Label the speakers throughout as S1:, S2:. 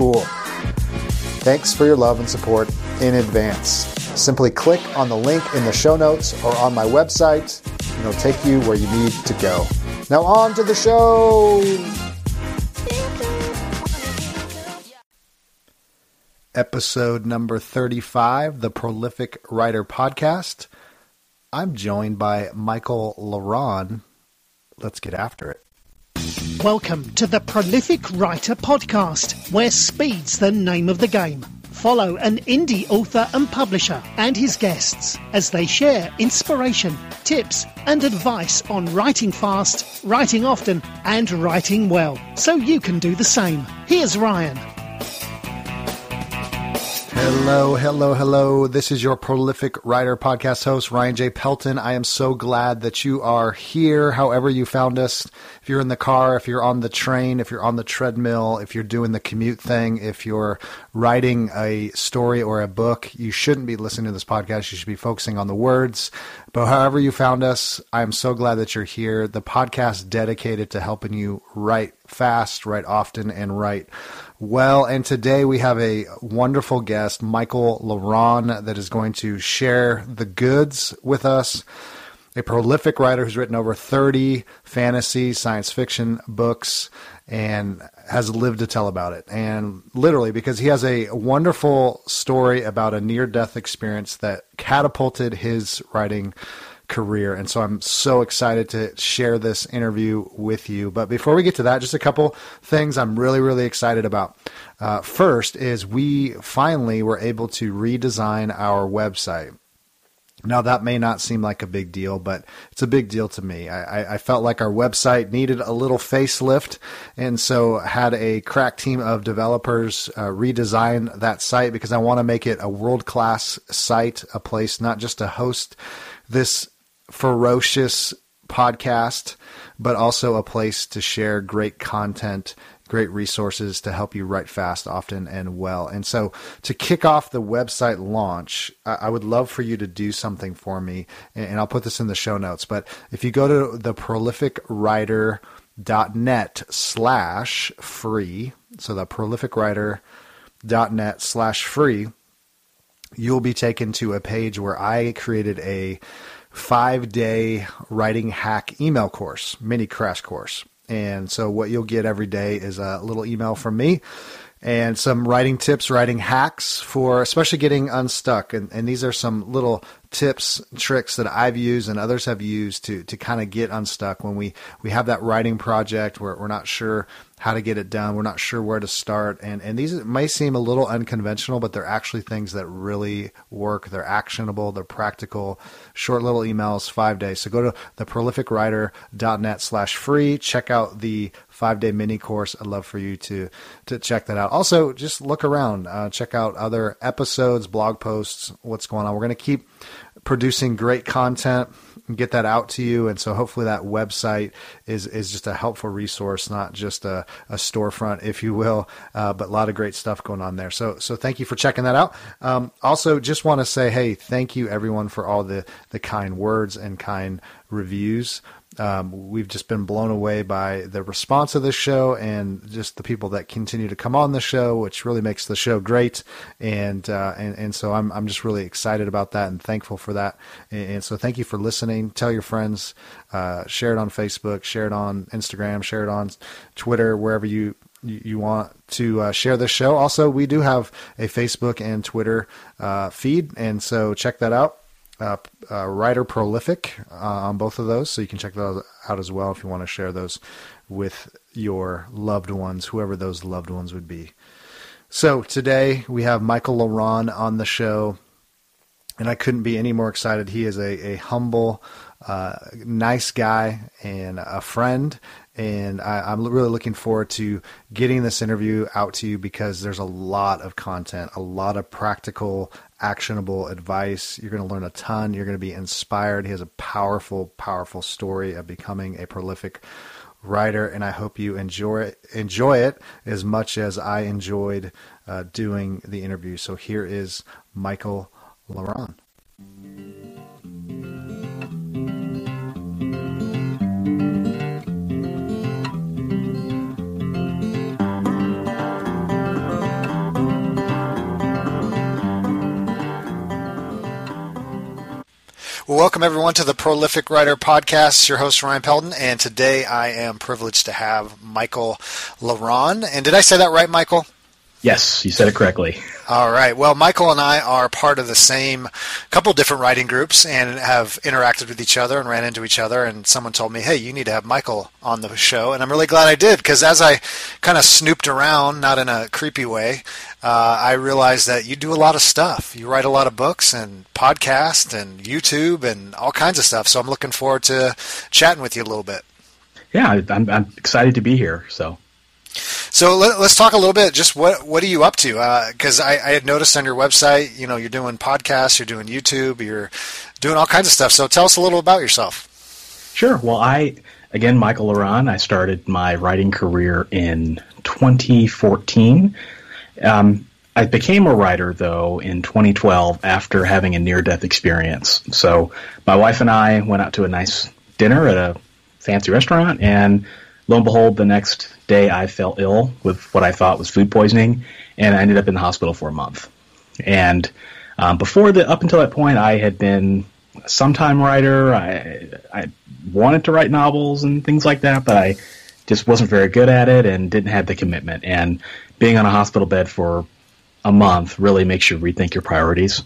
S1: cool. Thanks for your love and support in advance. Simply click on the link in the show notes or on my website, and it'll take you where you need to go. Now, on to the show! Episode number 35, the Prolific Writer Podcast. I'm joined by Michael La Ronn. Let's get after it.
S2: Welcome to the Prolific Writer Podcast, where speed's the name of the game. Follow an indie author and publisher and his guests as they share inspiration, tips, and advice on writing fast, writing often, and writing well, so you can do the same. Here's Ryan.
S1: Hello, hello, hello. This is your prolific writer podcast host, Ryan J. Pelton. I am so glad that you are here, however you found us. If you're in the car, if you're on the train, if you're on the treadmill, if you're doing the commute thing, if you're writing a story or a book, you shouldn't be listening to this podcast. You should be focusing on the words. But however you found us, I'm so glad that you're here. The podcast dedicated to helping you write fast, write often, and write well, and today we have a wonderful guest, Michael La Ronn, that is going to share the goods with us. A prolific writer who's written over 30 fantasy, science fiction books and has lived to tell about it. And literally, because he has a wonderful story about a near death experience that catapulted his writing career. And so I'm so excited to share this interview with you. But before we get to that, just a couple things I'm really, really excited about. Uh, first is we finally were able to redesign our website. Now that may not seem like a big deal, but it's a big deal to me. I, I, felt like our website needed a little facelift, and so had a crack team of developers uh, redesign that site because I want to make it a world class site, a place not just to host this ferocious podcast, but also a place to share great content, great resources to help you write fast, often, and well. And so, to kick off the website launch, I would love for you to do something for me, and I'll put this in the show notes. But if you go to the prolificwriter.net slash free, so the prolificwriter.net slash free, you'll be taken to a page where I created a five day writing hack email course, mini crash course. And so what you'll get every day is a little email from me and some writing tips, writing hacks for especially getting unstuck. And, and these are some little tips, tricks that I've used and others have used to, to kind of get unstuck when we, we have that writing project where we're not sure how to get it done. We're not sure where to start. And, and these may seem a little unconventional, but they're actually things that really work. They're actionable. They're practical, short little emails, five days. So go to theprolificwriter.net slash free. Check out the five day mini course. I'd love for you to, to check that out. Also, just look around, uh, check out other episodes, blog posts, what's going on. We're going to keep producing great content get that out to you. And so hopefully that website is, is just a helpful resource, not just a, a storefront, if you will, uh, but a lot of great stuff going on there. So, so thank you for checking that out. Um, also just want to say, Hey, thank you everyone for all the, the kind words and kind reviews. Um, we've just been blown away by the response of this show and just the people that continue to come on the show, which really makes the show great. And uh, and and so I'm I'm just really excited about that and thankful for that. And, and so thank you for listening. Tell your friends, uh, share it on Facebook, share it on Instagram, share it on Twitter, wherever you you want to uh, share this show. Also, we do have a Facebook and Twitter uh, feed, and so check that out uh, uh, Writer Prolific uh, on both of those, so you can check those out as well if you want to share those with your loved ones, whoever those loved ones would be. So today we have Michael La Ronn on the show, and I couldn't be any more excited. He is a, a humble, uh, nice guy and a friend, and I, am really looking forward to getting this interview out to you because there's a lot of content, a lot of practical actionable advice. You're going to learn a ton. You're going to be inspired. He has a powerful, powerful story of becoming a prolific writer, and I hope you enjoy it, enjoy it as much as I enjoyed uh, doing the interview. So here is Michael La Ronn. Well, welcome everyone to the Prolific Writer Podcast. Your host Ryan Pelton, and today I am privileged to have Michael La Ronn. And did I say that right, Michael?
S3: Yes, you said it correctly.
S1: All right. Well, Michael and I are part of the same couple different writing groups and have interacted with each other and ran into each other. And someone told me, hey, you need to have Michael on the show. And I'm really glad I did because as I kind of snooped around, not in a creepy way, uh, I realized that you do a lot of stuff. You write a lot of books and podcasts and YouTube and all kinds of stuff. So I'm looking forward to chatting with you a little bit.
S3: Yeah, I'm, I'm excited to be here. So
S1: so let, us talk a little bit. Just what what are you up to? Because uh, I, I, had noticed on your website, you know, you're doing podcasts, you're doing YouTube, you're doing all kinds of stuff. So tell us a little about yourself.
S3: Sure. Well, I again, Michael La Ronn. I started my writing career in 2014. Um, I became a writer though in 2012 after having a near-death experience. So my wife and I went out to a nice dinner at a fancy restaurant, and lo and behold, the next day I fell ill with what I thought was food poisoning, and I ended up in the hospital for a month. And um, before the up until that point, I had been a sometime writer. I I wanted to write novels and things like that, but I just wasn't very good at it and didn't have the commitment. And being on a hospital bed for a month really makes you rethink your priorities.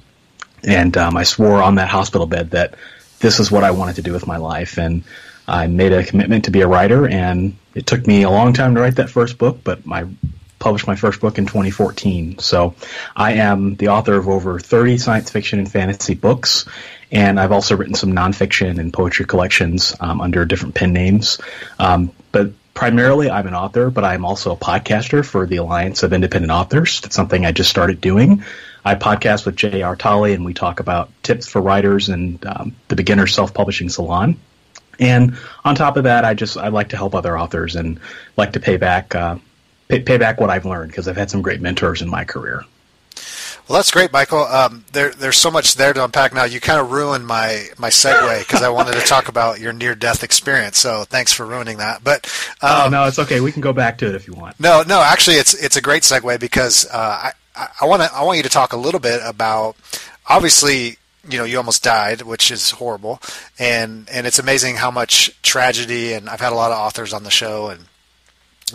S3: And um, I swore on that hospital bed that this is what I wanted to do with my life, and I made a commitment to be a writer, and it took me a long time to write that first book, but I published my first book in 2014. So I am the author of over 30 science fiction and fantasy books, and I've also written some nonfiction and poetry collections um, under different pen names. Um, but primarily, I'm an author, but I'm also a podcaster for the Alliance of Independent Authors. That's something I just started doing. I podcast with Jay Artale, and we talk about tips for writers and um, the beginner self-publishing salon. And on top of that, I just I like to help other authors and like to pay back uh, pay, pay back what I've learned because I've had some great mentors in my career.
S1: Well, that's great, Michael. Um, there, there's so much there to unpack now. You kind of ruined my, my segue because I wanted to talk about your near death experience. So thanks for ruining that. But
S3: um, oh, no, it's okay. We can go back to it if you want.
S1: No, no, actually, it's it's a great segue because uh, I I want to I want you to talk a little bit about obviously you know you almost died, which is horrible, and and it's amazing how much tragedy. And I've had a lot of authors on the show and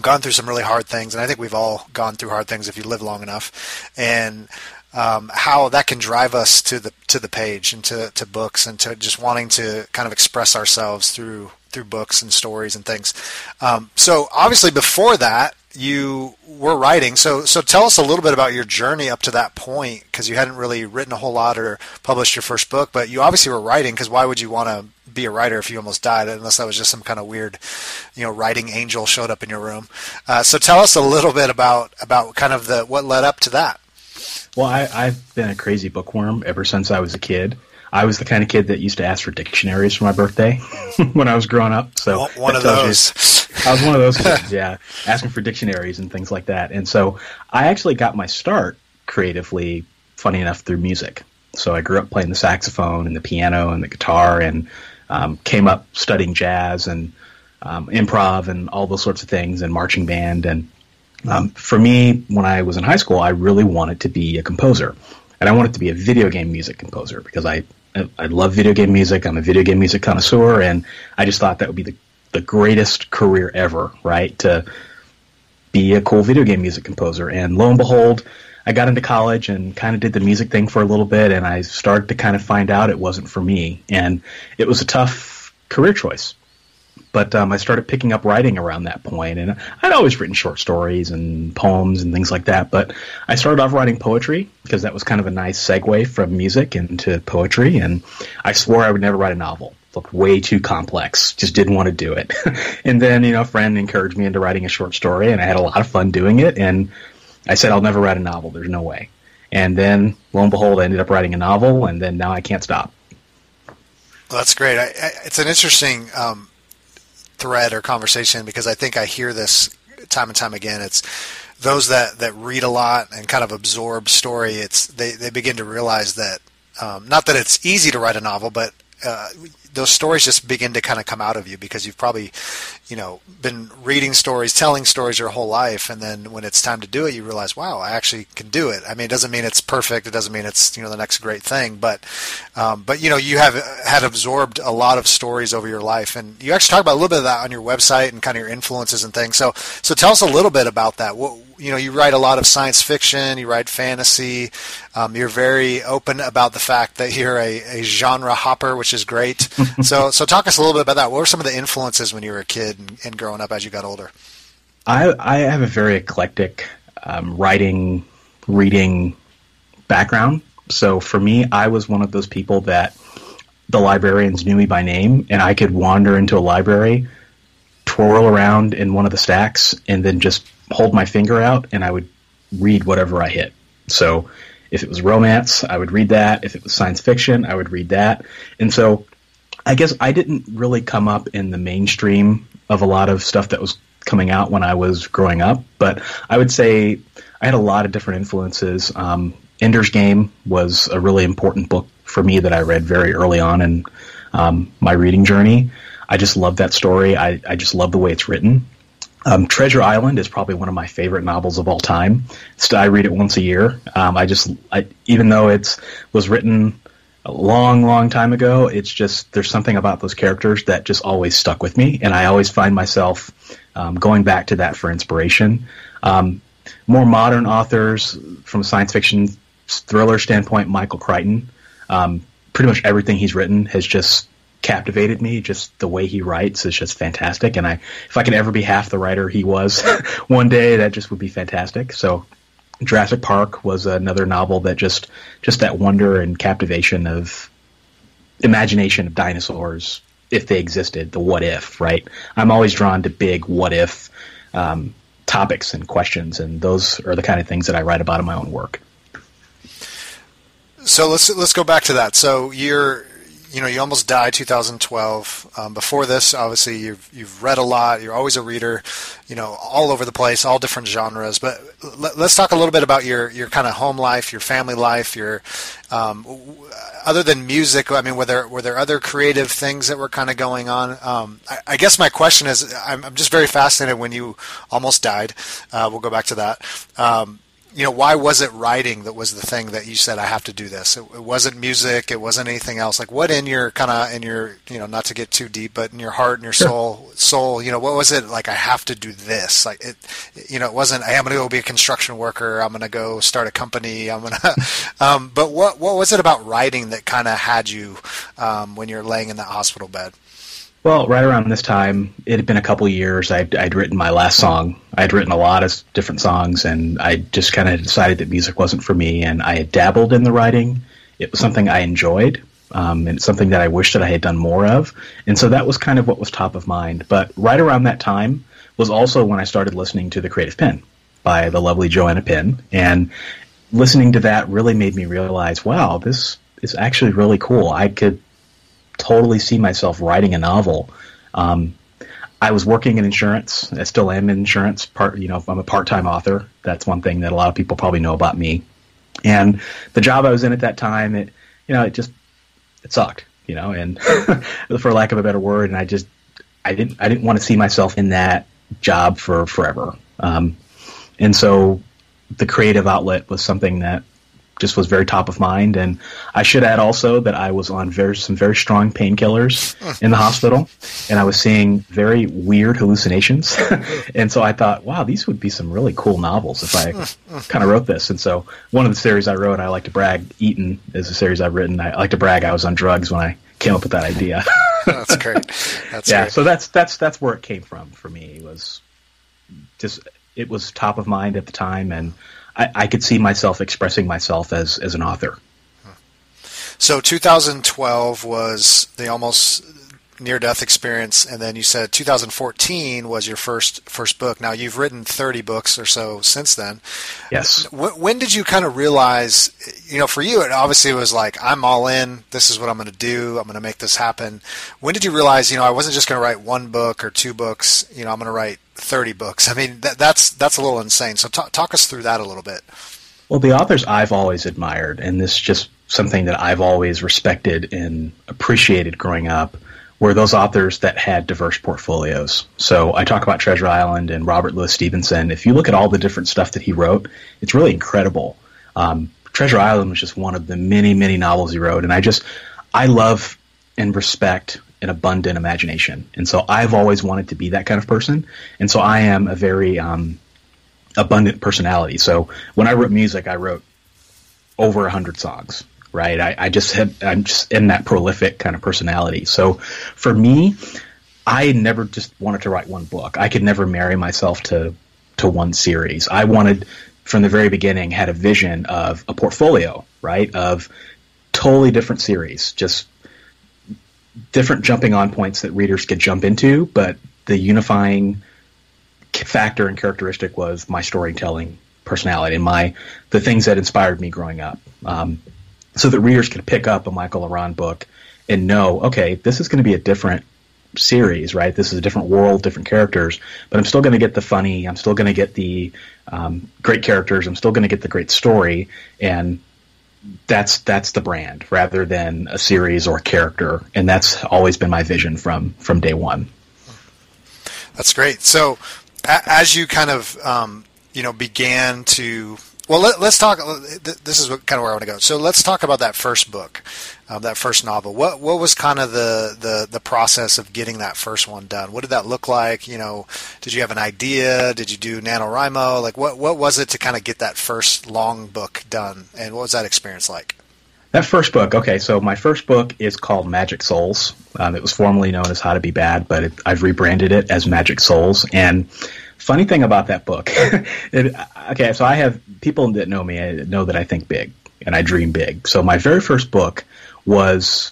S1: gone through some really hard things, and I think we've all gone through hard things if you live long enough, and um, how that can drive us to the to the page and to, to books and to just wanting to kind of express ourselves through through books and stories and things. Um, so obviously before that, you were writing. So, so tell us a little bit about your journey up to that point, because you hadn't really written a whole lot or published your first book, but you obviously were writing. Because why would you want to be a writer if you almost died, unless that was just some kind of weird, you know, writing angel showed up in your room? Uh, so, tell us a little bit about about kind of the what led up to that.
S3: Well, I, I've been a crazy bookworm ever since I was a kid. I was the kind of kid that used to ask for dictionaries for my birthday when I was growing up. So
S1: one of those.
S3: You, I was one of those kids, yeah, asking for dictionaries and things like that. And so I actually got my start creatively, funny enough, through music. So I grew up playing the saxophone and the piano and the guitar, and um, came up studying jazz and um, improv and all those sorts of things and marching band. And um, for me, when I was in high school, I really wanted to be a composer, and I wanted to be a video game music composer because I I love video game music. I'm a video game music connoisseur, and I just thought that would be the the greatest career ever, right? To be a cool video game music composer. And lo and behold, I got into college and kind of did the music thing for a little bit, and I started to kind of find out it wasn't for me, and it was a tough career choice. But um, I started picking up writing around that point, and I'd always written short stories and poems and things like that. But I started off writing poetry because that was kind of a nice segue from music into poetry, and I swore I would never write a novel looked way too complex. Just didn't want to do it. and then, you know, a friend encouraged me into writing a short story, and I had a lot of fun doing it. And I said, I'll never write a novel. There's no way. And then, lo and behold, I ended up writing a novel, and then now I can't stop.
S1: Well, that's great. I, I, it's an interesting um, thread or conversation because I think I hear this time and time again. It's those that, that read a lot and kind of absorb story. It's they, they begin to realize that um, not that it's easy to write a novel, but uh, those stories just begin to kind of come out of you because you've probably, you know, been reading stories, telling stories your whole life, and then when it's time to do it, you realize, wow, I actually can do it. I mean, it doesn't mean it's perfect. It doesn't mean it's you know the next great thing, but um, but you know, you have had absorbed a lot of stories over your life, and you actually talk about a little bit of that on your website and kind of your influences and things. So so tell us a little bit about that. What you know, you write a lot of science fiction, you write fantasy. Um, you're very open about the fact that you're a, a genre hopper, which is great. so, so talk us a little bit about that. What were some of the influences when you were a kid and, growing up as you got older?
S3: I, I have a very eclectic um, writing, reading background. So for me, I was one of those people that the librarians knew me by name, and I could wander into a library, twirl around in one of the stacks, and then just hold my finger out and I would read whatever I hit. So if it was romance, I would read that. If it was science fiction, I would read that. And so I guess I didn't really come up in the mainstream of a lot of stuff that was coming out when I was growing up, but I would say I had a lot of different influences. Um, Ender's Game was a really important book for me that I read very early on in um, my reading journey. I just love that story. I, I just love the way it's written. Um, Treasure Island is probably one of my favorite novels of all time. I read it once a year. Um, I just, I, even though it was written a long, long time ago, it's just there's something about those characters that just always stuck with me, and I always find myself um, going back to that for inspiration. Um, more modern authors, from a science fiction thriller standpoint, Michael Crichton. Um, pretty much everything he's written has just captivated me. Just the way he writes is just fantastic. And I, if I can ever be half the writer he was one day, that just would be fantastic. So Jurassic Park was another novel that just, just that wonder and captivation of imagination of dinosaurs if they existed, the what if, right? I'm always drawn to big what if um, topics and questions, and those are the kind of things that I write about in my own work.
S1: So let's let's go back to that. So you're you know, you almost died 2012. Um, before this, obviously, you've you've read a lot. You're always a reader, you know, all over the place, all different genres. But let, us talk a little bit about your your kind of home life, your family life, your um, other than music. I mean, were there were there other creative things that were kind of going on? Um, I, I, guess my question is, I'm, I'm, just very fascinated when you almost died. Uh, we'll go back to that um, you know, why was it writing that was the thing that you said I have to do this? It, it wasn't music. It wasn't anything else. Like what in your kind of in your you know not to get too deep, but in your heart and your soul soul, you know, what was it like? I have to do this. Like it, you know, it wasn't. Hey, I'm going to go be a construction worker. I'm going to go start a company. I'm going to. Um, but what what was it about writing that kind of had you um, when you're laying in that hospital bed?
S3: Well, right around this time, it had been a couple years. I'd, I'd written my last song. I'd written a lot of different songs, and I just kind of decided that music wasn't for me. And I had dabbled in the writing. It was something I enjoyed, um, and something that I wish that I had done more of. And so that was kind of what was top of mind. But right around that time was also when I started listening to The Creative Penn by the lovely Joanna Penn. And listening to that really made me realize, wow, this is actually really cool. I could totally see myself writing a novel. Um, I was working in insurance. I still am in insurance. Part, you know, I'm a part-time author. That's one thing that a lot of people probably know about me. And the job I was in at that time, it, you know, it just it sucked. you know, and for lack of a better word, and I just I didn't I didn't want to see myself in that job for forever. Um, and so the creative outlet was something that just was very top of mind. And I should add also that I was on very some very strong painkillers in the hospital, and I was seeing very weird hallucinations. and so I thought, wow, these would be some really cool novels if I kind of wrote this. And so one of the series I wrote, I like to brag, Eaton is a series I've written. I like to brag I was on drugs when I came up with that idea.
S1: that's great. That's
S3: yeah.
S1: Great.
S3: So that's that's that's where it came from for me. It Was just it was top of mind at the time, and I, I could see myself expressing myself as as an author.
S1: So 2012 was the almost near death experience, and then you said 2014 was your first first book. Now you've written 30 books or so since then.
S3: Yes.
S1: When did you kind of realize? You know, for you, it obviously was like I'm all in. This is what I'm going to do. I'm going to make this happen. When did you realize? You know, I wasn't just going to write one book or two books. You know, I'm going to write 30 books. I mean, that, that's that's a little insane. So talk, talk us through that a little bit.
S3: Well, the authors I've always admired, and this is just something that I've always respected and appreciated growing up, were those authors that had diverse portfolios. So I talk about Treasure Island and Robert Louis Stevenson. If you look at all the different stuff that he wrote, it's really incredible. Um, Treasure Island was just one of the many, many novels he wrote, and I just I love and respect an abundant imagination, and so I've always wanted to be that kind of person, and so I am a very um, abundant personality. So when I wrote music, I wrote over a hundred songs. Right, I, I just had I'm just in that prolific kind of personality. So for me, I never just wanted to write one book. I could never marry myself to to one series. I wanted from the very beginning had a vision of a portfolio, right? Of totally different series, just different jumping on points that readers could jump into, but the unifying factor and characteristic was my storytelling personality and my the things that inspired me growing up. Um, so that readers could pick up a Michael La Ronn book and know, okay, this is going to be a different series, right? This is a different world, different characters, but I'm still going to get the funny. I'm still going to get the um, great characters. I'm still going to get the great story, and that's that's the brand rather than a series or a character. And that's always been my vision from from day one.
S1: That's great. So, as you kind of um, you know began to well, let, us talk. This is what, kind of where I want to go. So let's talk about that first book, um, that first novel. What what was kind of the, the the process of getting that first one done? What did that look like? You know, did you have an idea? Did you do NaNoWriMo? Like, what what was it to kind of get that first long book done? And what was that experience like?
S3: That first book, okay, so my first book is called Magic Souls. Um, it was formerly known as How to Be Bad, but it, I've rebranded it as Magic Souls. And funny thing about that book, it, okay, so I have people that know me uh, know that I think big and I dream big. So my very first book was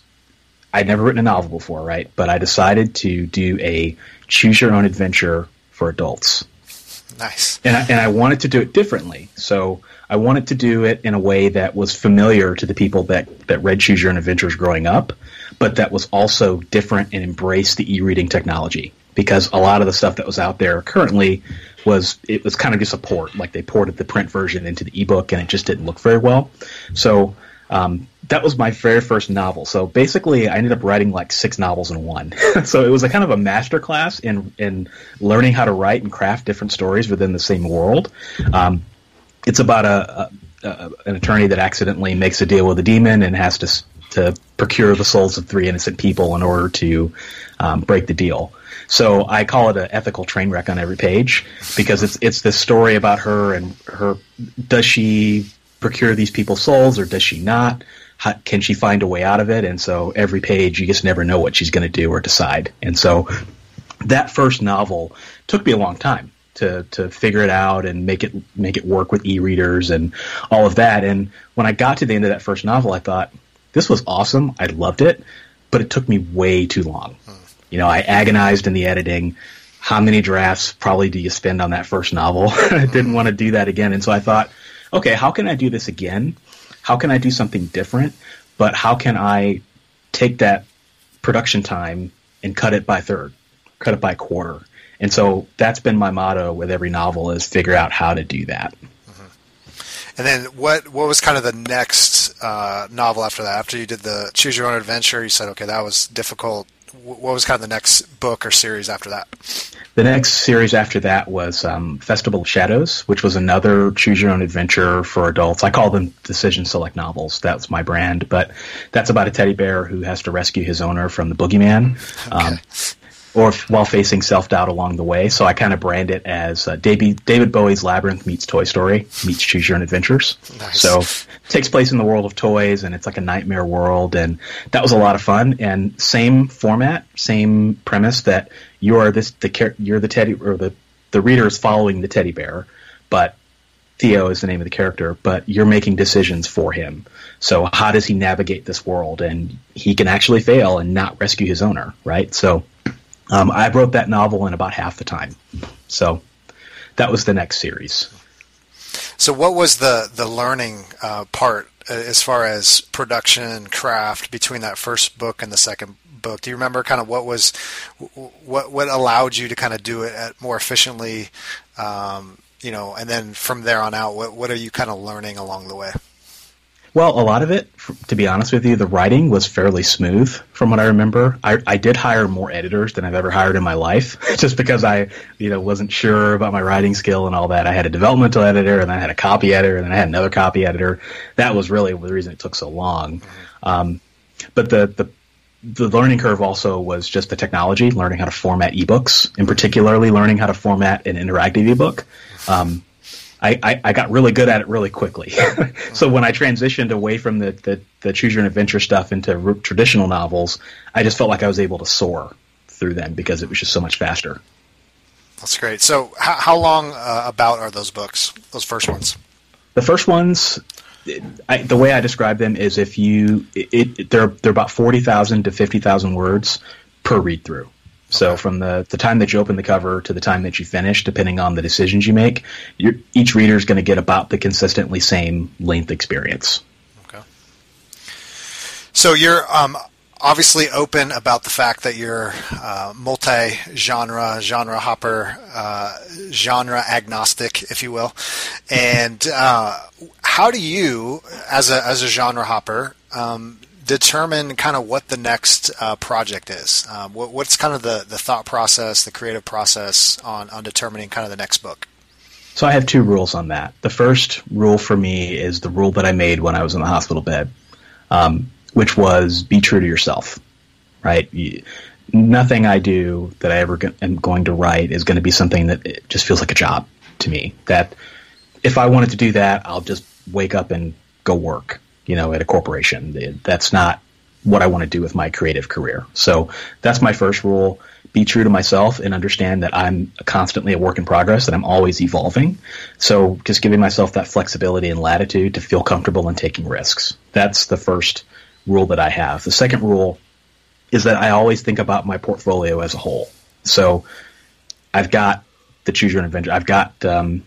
S3: I'd never written a novel before, right? But I decided to do a choose your own adventure for adults.
S1: Nice.
S3: And I, and I wanted to do it differently. So I wanted to do it in a way that was familiar to the people that, that read Choose Your Own Adventures growing up, but that was also different and embraced the e-reading technology because a lot of the stuff that was out there currently was it was kind of just a port, like they ported the print version into the ebook, and it just didn't look very well. So um, that was my very first novel. So basically, I ended up writing like six novels in one. so it was a kind of a master class in in learning how to write and craft different stories within the same world. Um, it's about a, a, a, an attorney that accidentally makes a deal with a demon and has to to procure the souls of three innocent people in order to um, break the deal. So I call it an ethical train wreck on every page because it's it's this story about her and her. Does she procure these people's souls or does she not? How, can she find a way out of it? And so every page, you just never know what she's going to do or decide. And so that first novel took me a long time to to figure it out and make it make it work with e-readers and all of that. And when I got to the end of that first novel, I thought this was awesome. I loved it, but it took me way too long. Hmm. You know, I agonized in the editing. How many drafts probably do you spend on that first novel? I didn't want to do that again. And so I thought, okay, how can I do this again? How can I do something different? But how can I take that production time and cut it by third, cut it by quarter? And so that's been my motto with every novel is figure out how to do that.
S1: And then what what was kind of the next uh, novel after that? After you did the Choose Your Own Adventure, you said, okay, that was difficult. What was kind of the next book or series after that?
S3: The next series after that was um, Festival of Shadows, which was another choose your own adventure for adults. I call them decision select novels. That's my brand, but that's about a teddy bear who has to rescue his owner from the boogeyman. Okay. Um, or while facing self doubt along the way. So I kind of brand it as uh, David, David Bowie's Labyrinth meets Toy Story meets Choose Your Own Adventures. Nice. So it takes place in the world of toys, and it's like a nightmare world, and that was a lot of fun. And same format, same premise that you are this the you're the teddy or the the reader is following the teddy bear, but Theo is the name of the character, but you're making decisions for him. So how does he navigate this world? And he can actually fail and not rescue his owner, right? So um, I wrote that novel in about half the time. So that was the next series.
S1: So what was the the learning uh, part uh, as far as production and craft between that first book and the second book? Do you remember kind of what was what what allowed you to kind of do it more efficiently? Um, you know, and then from there on out, what what are you kind of learning along the way?
S3: Well, a lot of it, to be honest with you, the writing was fairly smooth from what I remember. I, I did hire more editors than I've ever hired in my life, just because I, you know, wasn't sure about my writing skill and all that. I had a developmental editor, and then I had a copy editor, and then I had another copy editor. That was really the reason it took so long. Um, but the, the the learning curve also was just the technology, learning how to format ebooks, and particularly learning how to format an interactive ebook. Um, I, I, I, got really good at it really quickly. so when I transitioned away from the, the, the choose your own adventure stuff into traditional novels, I just felt like I was able to soar through them because it was just so much faster.
S1: That's great. So how, how long uh, about are those books? Those first ones?
S3: The first ones, I, the way I describe them is if you, it, it, they're they're about forty thousand to fifty thousand words per read through. So okay. from the, the time that you open the cover to the time that you finish, depending on the decisions you make, each reader is going to get about the consistently same length experience. Okay.
S1: So you're um, obviously open about the fact that you're uh, multi-genre, genre hopper, uh, genre agnostic, if you will. And uh, how do you, as a as a genre hopper, um, determine kind of what the next uh, project is. Um, what, what's kind of the, the thought process, the creative process on, on determining kind of the next book?
S3: So I have two rules on that. The first rule for me is the rule that I made when I was in the hospital bed, um, which was be true to yourself, right? You, nothing I do that I ever am going to write is going to be something that just feels like a job to me. That if I wanted to do that, I'll just wake up and go work you know, at a corporation. That's not what I want to do with my creative career. So that's my first rule. Be true to myself and understand that I'm constantly a work in progress and I'm always evolving. So just giving myself that flexibility and latitude to feel comfortable in taking risks. That's the first rule that I have. The second rule is that I always think about my portfolio as a whole. So I've got the Choose Your Own Adventure. I've got, um,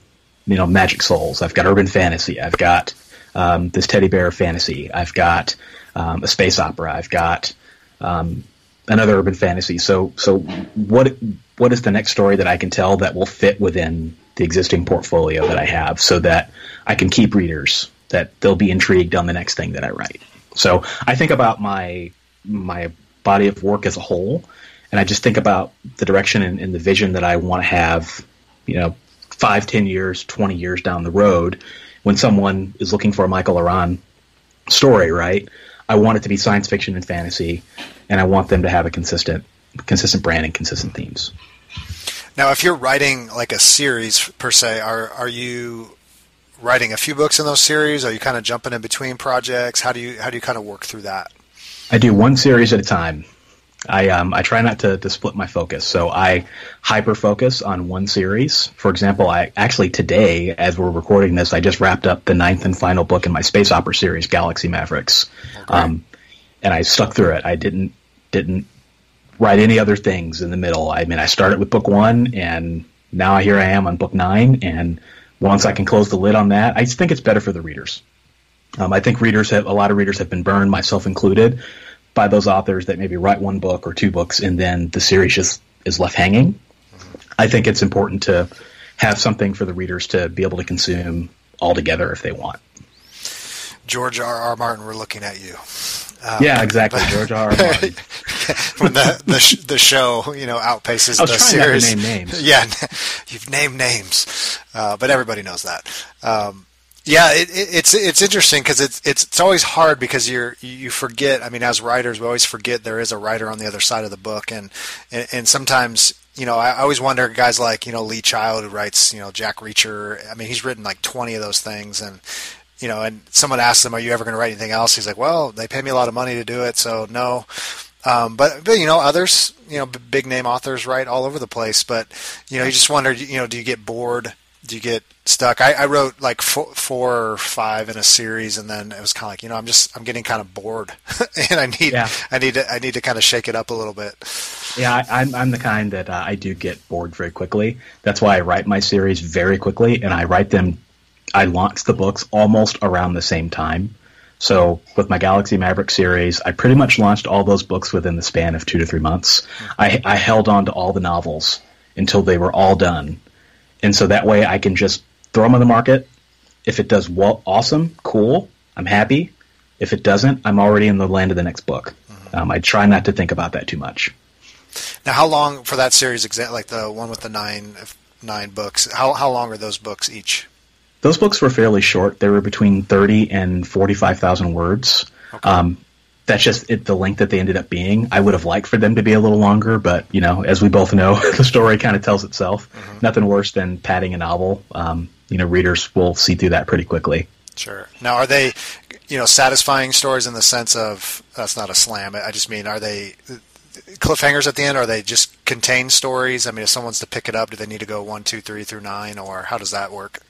S3: you know, Magic Souls. I've got Urban Fantasy. I've got um, this teddy bear fantasy. I've got um, a space opera. I've got um, another urban fantasy. So, so what what is the next story that I can tell that will fit within the existing portfolio that I have, so that I can keep readers that they'll be intrigued on the next thing that I write. So, I think about my my body of work as a whole, and I just think about the direction and, and the vision that I want to have. You know, five, ten years, twenty years down the road when someone is looking for a Michael La Ronn story, right? I want it to be science fiction and fantasy, and I want them to have a consistent, consistent brand and consistent themes.
S1: Now, if you're writing like a series per se, are are you writing a few books in those series? Are you kind of jumping in between projects? How do you how do you kind of work through that?
S3: I do one series at a time. I um, I try not to, to split my focus, so I hyper focus on one series. For example, I actually today, as we're recording this, I just wrapped up the ninth and final book in my space opera series, Galaxy Mavericks, okay. um, and I stuck through it. I didn't didn't write any other things in the middle. I mean, I started with book one, and now here I am on book nine. And once I can close the lid on that, I think it's better for the readers. Um, I think readers have a lot of readers have been burned, myself included by those authors that maybe write one book or two books and then the series just is left hanging. I think it's important to have something for the readers to be able to consume all together if they want.
S1: George R. R. Martin, we're looking at you.
S3: Um, yeah, exactly. George R. R. Martin.
S1: when the the, sh- the show you know outpaces the series.
S3: Name names.
S1: Yeah, you've named names, uh, but everybody knows that. Um, yeah, it, it, it's it's interesting because it's it's it's always hard because you're you forget. I mean, as writers, we always forget there is a writer on the other side of the book, and and, and sometimes you know I always wonder guys like you know Lee Child who writes you know Jack Reacher. I mean, he's written like twenty of those things, and you know, and someone asks him, "Are you ever going to write anything else?" He's like, "Well, they pay me a lot of money to do it, so no." Um, but, but you know, others, you know, big name authors write all over the place. But you know, you just wonder, you know, do you get bored? Do you get stuck? I, I wrote like four, four, or five in a series, and then it was kind of like, you know, I'm just I'm getting kind of bored, and I need
S3: yeah.
S1: I need to I need to kind of shake it up a little bit.
S3: Yeah, I, am I'm the kind that uh, I do get bored very quickly. That's why I write my series very quickly, and I write them. I launch the books almost around the same time. So with my Galaxy Maverick series, I pretty much launched all those books within the span of two to three months. I, I held on to all the novels until they were all done, and so that way I can just throw them on the market. If it does well, awesome, cool, I'm happy. If it doesn't, I'm already in the land of the next book. Um, I try not to think about that too much.
S1: Now, how long for that series? Like the one with the nine nine books. How how long are those books each?
S3: Those books were fairly short. They were between thirty and forty five thousand words. Okay. Um, that's just it, the length that they ended up being. I would have liked for them to be a little longer, but you know, as we both know, the story kind of tells itself. Mm-hmm. Nothing worse than padding a novel. Um, you know, readers will see through that pretty quickly.
S1: Sure. Now, are they, you know, satisfying stories in the sense of that's not a slam. I just mean, are they cliffhangers at the end? Or are they just contained stories? I mean, if someone's to pick it up, do they need to go one, two, three through nine, or how does that work?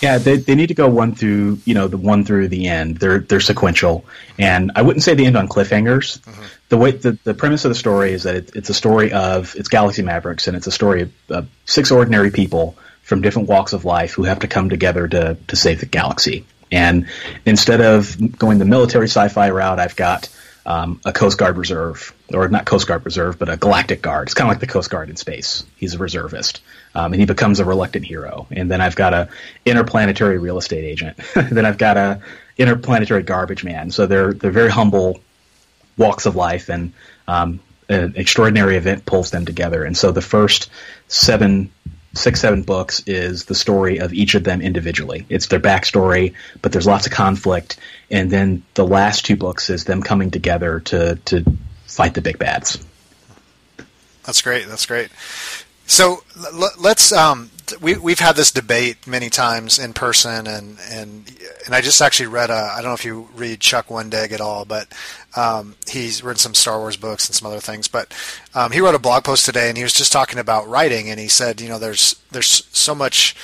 S3: Yeah, they, they need to go one through you know the one through the end. They're they're sequential, and I wouldn't say the end on cliffhangers. Mm-hmm. The way the, the premise of the story is that it, it's a story of it's Galaxy Mavericks, and it's a story of uh, six ordinary people from different walks of life who have to come together to to save the galaxy. And instead of going the military sci-fi route, I've got um, a Coast Guard reserve, or not Coast Guard reserve, but a galactic guard. It's kind of like the Coast Guard in space. He's a reservist, um, and he becomes a reluctant hero. And then I've got a interplanetary real estate agent. then I've got a interplanetary garbage man. So they're they're very humble walks of life, and um, an extraordinary event pulls them together. And so the first seven six, seven books is the story of each of them individually. It's their backstory, but there's lots of conflict. And then the last two books is them coming together to, to fight the big bads.
S1: That's great. That's great. So let's um, we we've had this debate many times in person, and and and I just actually read I don't know if you read Chuck Wendig at all, but um, he's written some Star Wars books and some other things. But um, he wrote a blog post today, and he was just talking about writing, and he said, you know, there's there's so much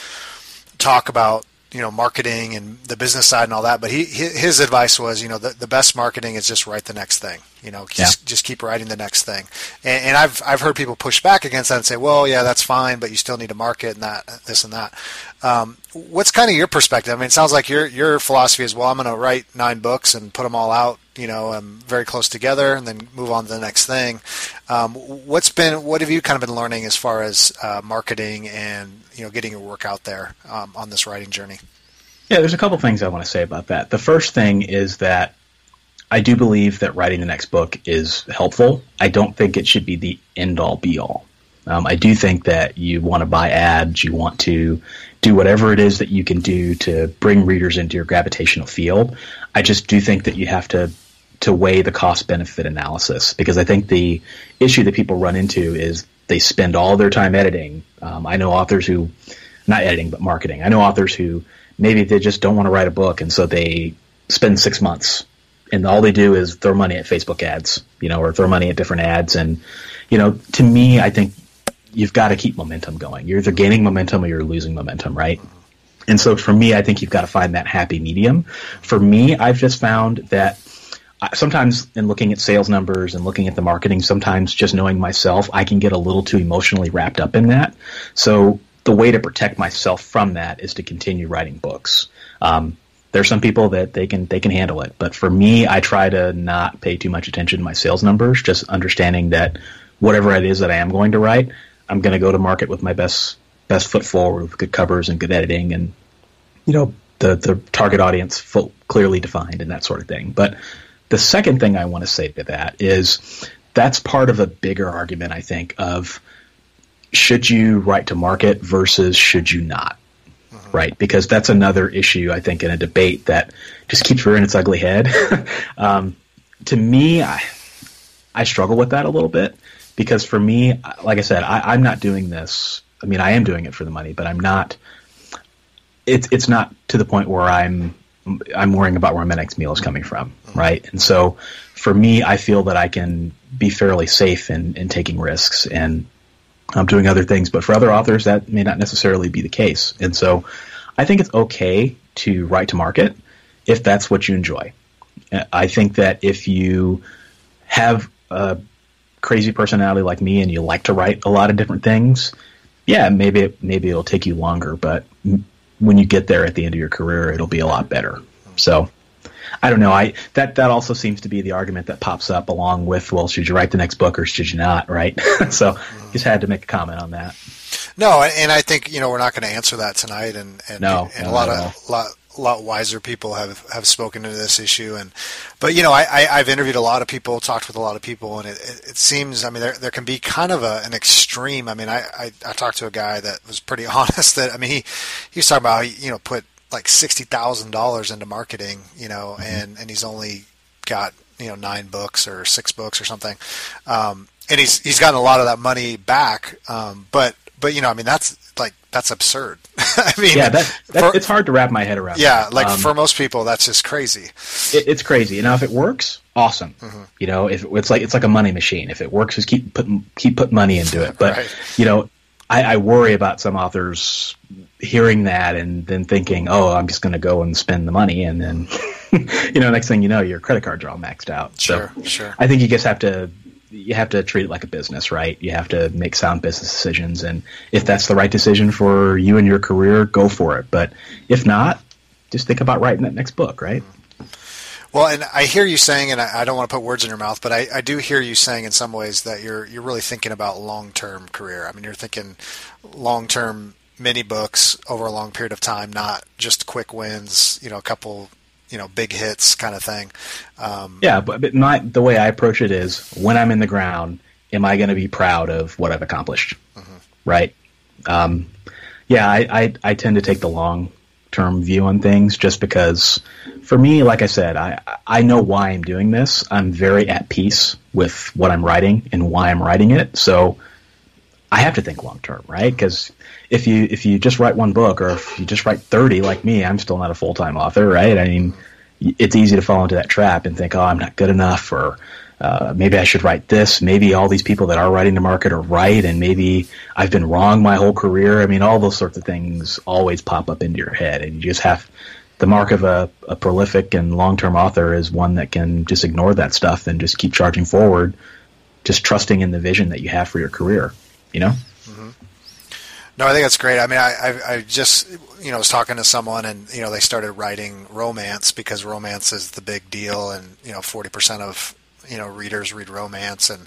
S1: talk about you know marketing and the business side and all that but he his advice was you know the, the best marketing is just write the next thing you know just, yeah. just keep writing the next thing and, and, I've I've heard people push back against that and say well yeah that's fine but you still need to market and that this and that um, what's kind of your perspective I mean it sounds like your your philosophy is well I'm going to write nine books and put them all out you know um, very close together and then move on to the next thing um, what's been what have you kind of been learning as far as uh, marketing and you know getting your work out there um, on this writing journey?
S3: Yeah, there's a couple things I want to say about that. The first thing is that I do believe that writing the next book is helpful. I don't think it should be the end all be all. Um, I do think that you want to buy ads, you want to do whatever it is that you can do to bring readers into your gravitational field. I just do think that you have to to weigh the cost benefit analysis because I think the issue that people run into is they spend all their time editing. Um, I know authors who, not editing, but marketing. I know authors who maybe they just don't want to write a book, and so they spend six months, and all they do is throw money at Facebook ads, you know, or throw money at different ads. And you know, to me, I think you've got to keep momentum going. You're either gaining momentum or you're losing momentum, right? And so for me, I think you've got to find that happy medium. For me, I've just found that sometimes in looking at sales numbers and looking at the marketing, sometimes just knowing myself, I can get a little too emotionally wrapped up in that. So the way to protect myself from that is to continue writing books. Um, there's some people that they can they can handle it, but for me, I try to not pay too much attention to my sales numbers. Just understanding that whatever it is that I am going to write, I'm going to go to market with my best best foot forward with good covers and good editing, and you know the the target audience full, clearly defined and that sort of thing. But the second thing I want to say to that is that's part of a bigger argument, I think, of should you write to market versus should you not. Right? Because that's another issue, I think, in a debate that just keeps rearing its ugly head. um, to me, I, I struggle with that a little bit because for me, like I said, I, I'm not doing this. I mean, I am doing it for the money, but I'm not. It's it's not to the point where I'm I'm worrying about where my next meal is coming from, mm-hmm. right? And so for me, I feel that I can be fairly safe in, in taking risks and I'm doing other things. But for other authors, that may not necessarily be the case. And so I think it's okay to write to market if that's what you enjoy. Uh, I think that if you have a crazy personality like me and you like to write a lot of different things, yeah, maybe maybe it'll take you longer, but when you get there at the end of your career, it'll be a lot better. So I don't know. I that that also seems to be the argument that pops up along with well, should you write the next book or should you not? Right. so mm-hmm. just had to make a comment on that.
S1: No, and I think you know we're not going to answer that tonight, and and,
S3: no,
S1: and
S3: no,
S1: a lot of lot lot wiser people have have spoken to this issue and but you know I, I have interviewed a lot of people talked with a lot of people and it, it, it seems I mean there there can be kind of a, an extreme I mean I, I, I talked to a guy that was pretty honest that I mean he he was talking about you know put like sixty thousand dollars into marketing, you know, mm-hmm. and and he's only got you know nine books or six books or something, um, and he's he's gotten a lot of that money back, um, but but you know, I mean, that's like that's absurd. I mean,
S3: yeah, that, for, it's hard to wrap my head around.
S1: Yeah, that. like um, for most people, that's just crazy.
S3: It, it's crazy. Now, if it works, awesome. Mm-hmm. You know, if it's like it's like a money machine. If it works, just keep putting keep putting money into it. But right. you know, I, I worry about some authors hearing that and then thinking, "Oh, I'm just going to go and spend the money," and then you know, next thing you know, your credit cards are all maxed out.
S1: Sure, so sure.
S3: I think you just have to you have to treat it like a business, right? You have to make sound business decisions, and if that's the right decision for you and your career, go for it. But if not, just think about writing that next book, right?
S1: Well, and I hear you saying, and I, I don't want to put words in your mouth, but I, I, do hear you saying in some ways that you're you're really thinking about long term career. I mean, you're thinking long term mini books over a long period of time, not just quick wins. You know, a couple you know big hits kind of thing.
S3: Um, yeah, but, but my the way I approach it is when I'm in the ground, am I going to be proud of what I've accomplished? Mm-hmm. Right. Um, yeah, I, I, I tend to take the long term view on things just because for me, like I said, I I know why I'm doing this. I'm very at peace with what I'm writing and why I'm writing it. So I have to think long term, right? Because if you if you just write one book or if you just write 30 like me, I'm still not a full time author, right? I mean, it's easy to fall into that trap and think, oh, I'm not good enough, or uh, maybe I should write this. Maybe all these people that are writing the market are right, and maybe I've been wrong my whole career. I mean, all those sorts of things always pop up into your head, and you just have the mark of a, a prolific and long term author is one that can just ignore that stuff and just keep charging forward, just trusting in the vision that you have for your career. You know. Mm-hmm.
S1: No, I think that's great. I mean, I, I, I, just, you know, was talking to someone and, you know, they started writing romance because romance is the big deal and, you know, 40% of, you know, readers read romance. And,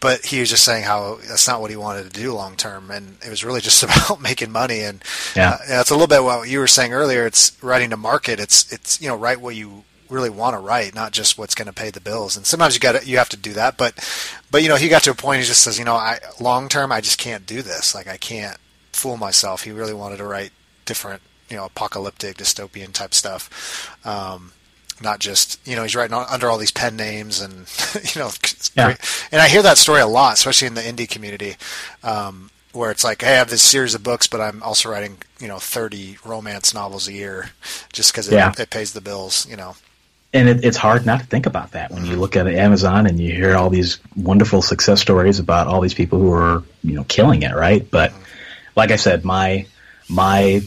S1: but he was just saying how that's not what he wanted to do long term. And it was really just about making money. And
S3: yeah, uh,
S1: it's a little bit what you were saying earlier. It's writing to market. It's, it's, you know, write what you really want to write, not just what's going to pay the bills. And sometimes you got to, you have to do that. But, but, you know, he got to a point, he just says, you know, I, long term, I just can't do this. Like I can't, fool myself. He really wanted to write different, you know, apocalyptic, dystopian type stuff. Um, not just you know he's writing under all these pen names and you know yeah. and I hear that story a lot, especially in the indie community, um, where it's like hey, I have this series of books, but I'm also writing you know 30 romance novels a year just because it, yeah. it, pays the bills, you know.
S3: And it, it's hard not to think about that when you look at Amazon and you hear all these wonderful success stories about all these people who are you know killing it, right? But mm-hmm like I said, my my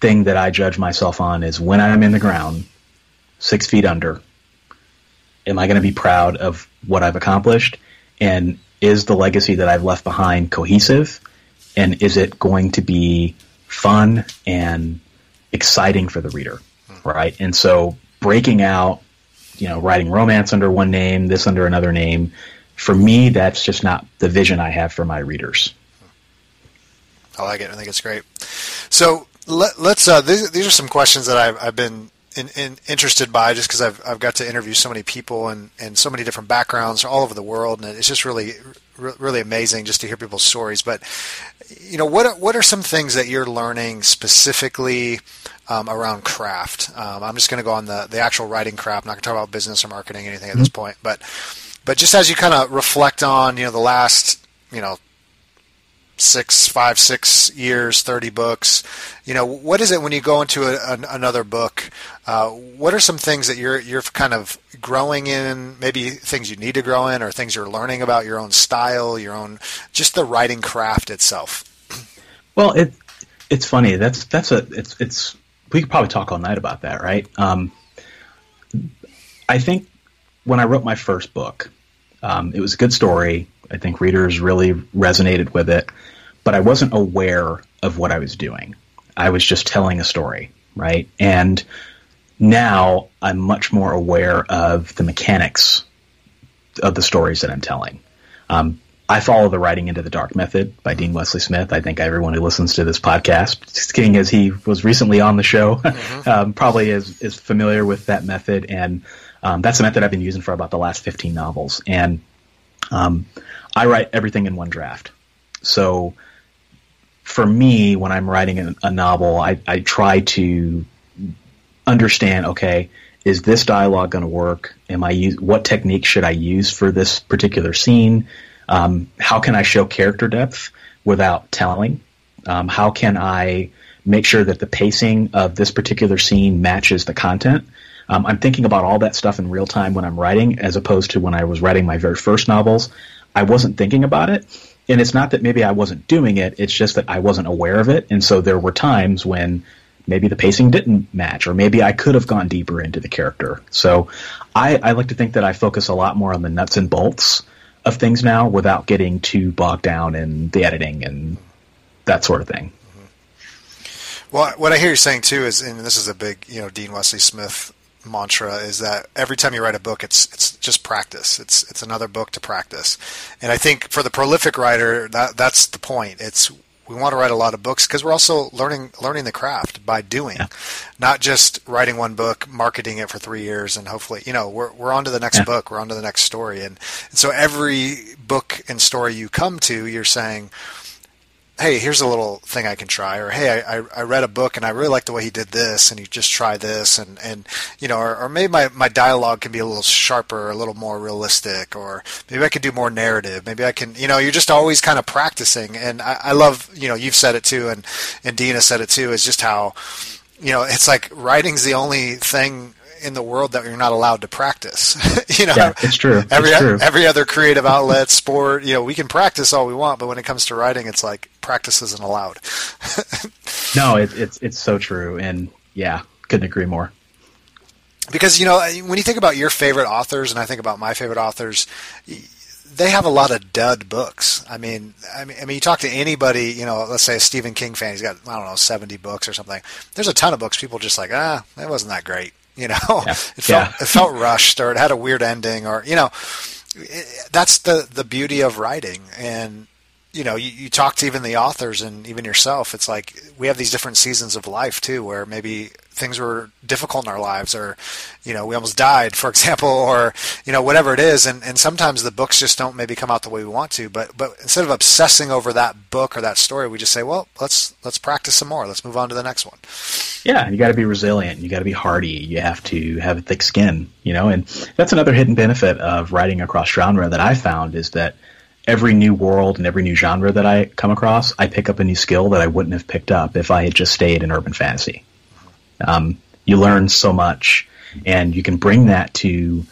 S3: thing that I judge myself on is when I'm in the ground, six feet under. Am I going to be proud of what I've accomplished? And is the legacy that I've left behind cohesive? And is it going to be fun and exciting for the reader? Right. And so breaking out, you know, writing romance under one name, this under another name, for me, that's just not the vision I have for my readers.
S1: I like it. I think it's great. So Let, us uh, these, these, are some questions that I've, I've been in, in, interested by just because I've, I've got to interview so many people and, and so many different backgrounds all over the world, and it's just really really amazing just to hear people's stories. But you know, what are, what are some things that you're learning specifically um, around craft? Um, I'm just going to go on the the actual writing craft. I'm not going to talk about business or marketing or anything at mm-hmm. this point, but but just as you kind of reflect on you know the last you know six, five, six years, 30 books. You know, what is it when you go into a, another book? Uh, what are some things that you're, you're kind of growing in, maybe things you need to grow in or things you're learning about your own style, your own, just the writing craft itself?
S3: Well, it, it's funny. That's, that's a, it's, it's, we could probably talk all night about that, right? Um, I think when I wrote my first book, um, it was a good story. I think readers really resonated with it, but I wasn't aware of what I was doing. I was just telling a story, right? And now I'm much more aware of the mechanics of the stories that I'm telling. Um, I follow the Writing into the Dark method by Dean Wesley Smith. I think everyone who listens to this podcast, King as he was recently on the show, mm-hmm. um, probably is, is familiar with that method. And um, that's the method I've been using for about the last 15 novels. And um, I write everything in one draft. So for me, when I'm writing a, a novel, I, I try to understand, okay, is this dialogue going to work? Am I use, what technique should I use for this particular scene? Um, how can I show character depth without telling? Um, how can I make sure that the pacing of this particular scene matches the content? Um, I'm thinking about all that stuff in real time when I'm writing, as opposed to when I was writing my very first novels. I wasn't thinking about it. And it's not that maybe I wasn't doing it, it's just that I wasn't aware of it. And so there were times when maybe the pacing didn't match, or maybe I could have gone deeper into the character. So I, I like to think that I focus a lot more on the nuts and bolts of things now without getting too bogged down in the editing and that sort of thing.
S1: Well, what I hear you saying too is, and this is a big, you know, Dean Wesley Smith mantra is that every time you write a book, it's it's just practice. It's it's another book to practice, and I think for the prolific writer, that that's the point. It's we want to write a lot of books because we're also learning learning the craft by doing, yeah. not just writing one book, marketing it for three years, and hopefully, you know, we're we're on to the next yeah. book, we're on to the next story, and, and so every book and story you come to, you're saying hey, here's a little thing I can try, or hey, I, I, read a book and I really like the way he did this, and you just try this, and, and you know, or, or maybe my, my dialogue can be a little sharper, a little more realistic, or maybe I can do more narrative, maybe I can, you know, you're just always kind of practicing, and I, I love, you know, you've said it too, and and Dina said it too, is just how, you know, it's like writing's the only thing in the world that you're not allowed to practice. you know,
S3: yeah, it's true.
S1: Every
S3: it's true.
S1: every other creative outlet, sport, you know, we can practice all we want, but when it comes to writing, it's like practice isn't allowed.
S3: no, it, it's it's so true, and yeah, couldn't agree more.
S1: Because you know, when you think about your favorite authors, and I think about my favorite authors, they have a lot of dud books. I mean, I mean, I mean, you talk to anybody, you know, let's say a Stephen King fan, he's got I don't know seventy books or something. There's a ton of books people just like, ah, that wasn't that great. You know, yeah. it felt yeah. it felt rushed, or it had a weird ending, or you know, it, that's the the beauty of writing. And you know, you, you talk to even the authors and even yourself. It's like we have these different seasons of life too, where maybe things were difficult in our lives, or you know, we almost died, for example, or you know, whatever it is. And and sometimes the books just don't maybe come out the way we want to. But but instead of obsessing over that book or that story, we just say, well, let's let's practice some more. Let's move on to the next one.
S3: Yeah, you got to be resilient. You got to be hardy. You have to have a thick skin. You know, and that's another hidden benefit of writing across genre that I found is that every new world and every new genre that I come across, I pick up a new skill that I wouldn't have picked up if I had just stayed in urban fantasy. Um, you learn so much, and you can bring that to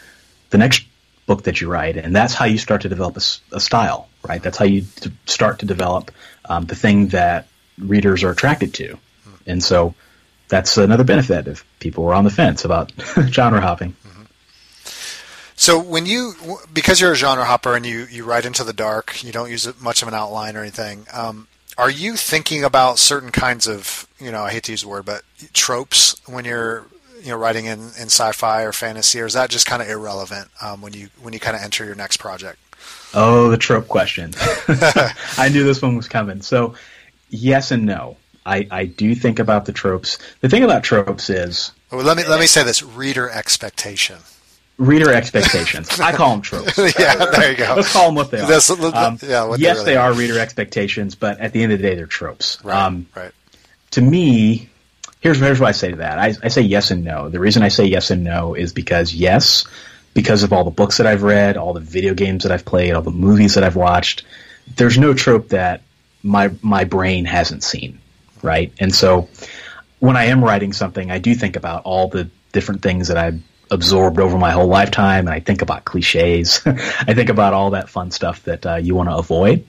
S3: the next book that you write, and that's how you start to develop a, a style, right? That's how you start to develop um, the thing that readers are attracted to, and so that's another benefit if people were on the fence about genre hopping.
S1: So when you, because you're a genre hopper and you, you write into the dark, you don't use much of an outline or anything. Um, are you thinking about certain kinds of, you know, I hate to use the word, but tropes when you're, you know, writing in, in sci-fi or fantasy, or is that just kind of irrelevant um, when you when you kind of enter your next project?
S3: Oh, the trope question. I knew this one was coming. So, yes and no. I, I do think about the tropes. The thing about tropes is
S1: well, let me let me say this: reader expectation.
S3: Reader expectations. I call them tropes.
S1: yeah, there you go.
S3: Let's call them what they are. Um,
S1: yeah,
S3: yes,
S1: really
S3: they are reader expectations, but at the end of the day, they're tropes.
S1: Right.
S3: Um,
S1: right.
S3: To me, here's here's what I say to that. I, I say yes and no. The reason I say yes and no is because yes, because of all the books that I've read, all the video games that I've played, all the movies that I've watched. There's no trope that my my brain hasn't seen, right? And so when I am writing something, I do think about all the different things that I've absorbed over my whole lifetime, and I think about cliches. I think about all that fun stuff that uh, you want to avoid.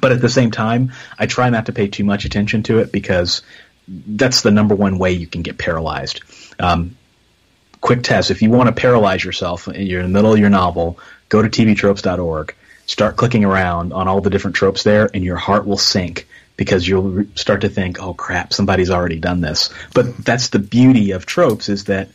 S3: But at the same time, I try not to pay too much attention to it because that's the number one way you can get paralyzed. Um, quick test: if you want to paralyze yourself, you're in the middle of your novel, go to tvtropes.org start clicking around on all the different tropes there, and your heart will sink because you'll start to think, "Oh crap, somebody's already done this." But that's the beauty of tropes is that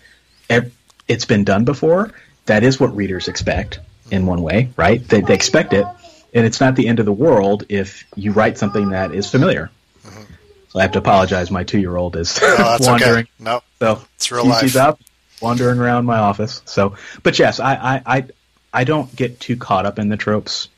S3: it's been done before. That is what readers expect in one way, right? They, they expect it, and it's not the end of the world if you write something that is familiar. Mm-hmm. So I have to apologize. My two-year-old is
S1: no,
S3: wandering.
S1: Okay. No,
S3: so
S1: it's real life.
S3: He's up, wandering around my office. So, but yes, I, I, I I don't get too caught up in the tropes.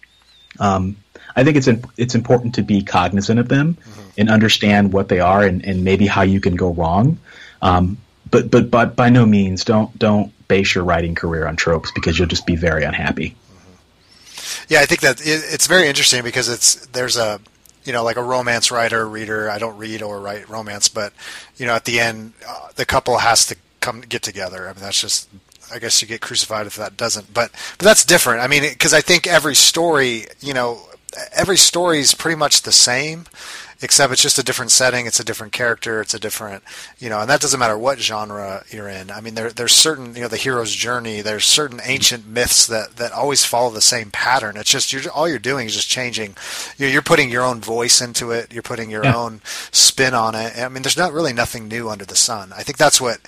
S3: Um, I think it's in, it's important to be cognizant of them mm-hmm. and understand what they are and, and maybe how you can go wrong. Um, but but but by no means don't don't base your writing career on tropes because you'll just be very unhappy.
S1: Mm-hmm. Yeah, I think that it, it's very interesting because it's there's a you know like a romance writer reader. I don't read or write romance, but you know at the end uh, the couple has to come get together. I mean that's just I guess you get crucified if that doesn't. But but that's different. I mean, because I think every story, you know, every story is pretty much the same, except it's just a different setting. It's a different character. It's a different, you know, and that doesn't matter what genre you're in. I mean, there there's certain, you know, the hero's journey. There's certain ancient myths that that always follow the same pattern. It's just you're all you're doing is just changing. You're, you're putting your own voice into it. You're putting your yeah. own spin on it. I mean, there's not really nothing new under the sun. I think that's what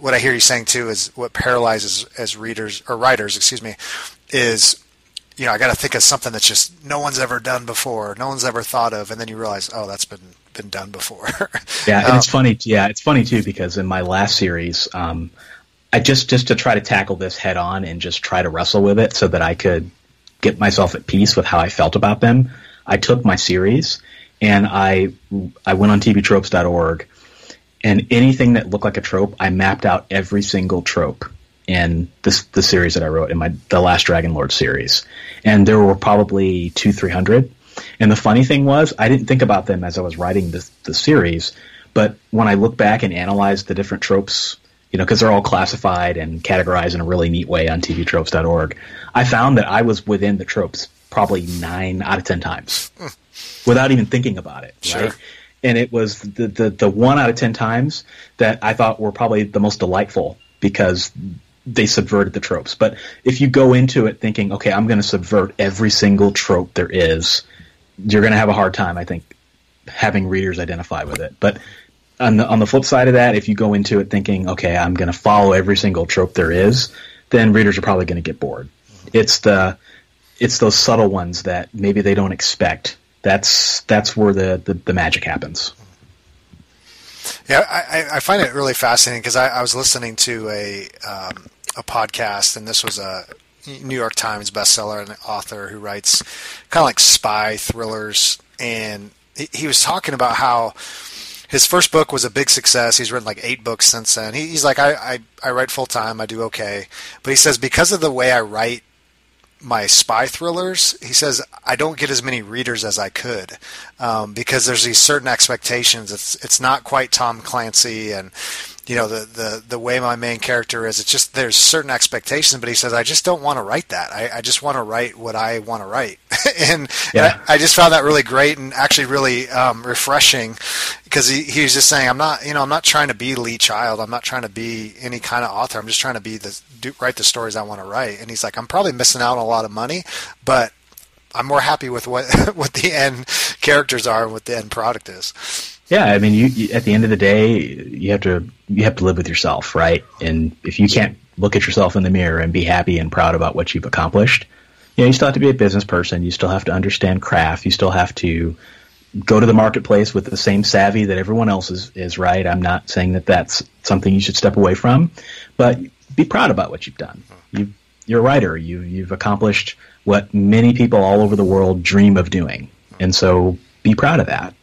S1: what I hear you saying too is what paralyzes as readers or writers, excuse me, is you know I got to think of something that's just no one's ever done before, no one's ever thought of, and then you realize oh that's been been done before.
S3: yeah, and um, it's funny. Yeah, it's funny too because in my last series, um, I just just to try to tackle this head on and just try to wrestle with it so that I could get myself at peace with how I felt about them. I took my series and I I went on tvtropes.org and anything that looked like a trope, I mapped out every single trope in this the series that I wrote in my the last Dragon Lord series, and there were probably two three hundred. And the funny thing was, I didn't think about them as I was writing the the series, but when I look back and analyze the different tropes, you know, because they're all classified and categorized in a really neat way on tvtropes.org, I found that I was within the tropes probably nine out of ten times without even thinking about it.
S1: Sure.
S3: Right? and it was the, the, the one out of ten times that I thought were probably the most delightful because they subverted the tropes. But if you go into it thinking, okay, I'm going to subvert every single trope there is, you're going to have a hard time, I think, having readers identify with it. But on the on the flip side of that, if you go into it thinking, okay, I'm going to follow every single trope there is, then readers are probably going to get bored. It's the it's those subtle ones that maybe they don't expect that's that's where the, the, the magic happens.
S1: Yeah, I, I find it really fascinating because I, I, was listening to a um, a podcast, and this was a New York Times bestseller and author who writes kind of like spy thrillers, and he, was talking about how his first book was a big success. He's written like eight books since then. He, he's like, I, I, I write full time. I do okay. But he says, because of the way I write my spy thrillers, he says I don't get as many readers as I could um, because there's these certain expectations. It's it's not quite Tom Clancy and you know the, the the way my main character is it's just there's certain expectations but he says i just don't want to write that. I, I just want to write what i want to write. And, yeah. and I, I, just found that really great and actually really um, refreshing because he, he was just saying i'm not you know i'm not trying to be lee child. I'm not trying to be any kind of author. I'm just trying to be the do, write the stories i want to write. And he's like i'm probably missing out on a lot of money but i'm more happy with what what the end characters are and what the end product is
S3: yeah, I mean, you, you, at the end of the day, you have to you have to live with yourself, right? And if you can't look at yourself in the mirror and be happy and proud about what you've accomplished, you know, you still have to be a business person. You still have to understand craft. You still have to go to the marketplace with the same savvy that everyone else is, is right. I'm not saying that that's something you should step away from, but be proud about what you've done. You, you're a writer. You, you've accomplished what many people all over the world dream of doing. And so be proud of that.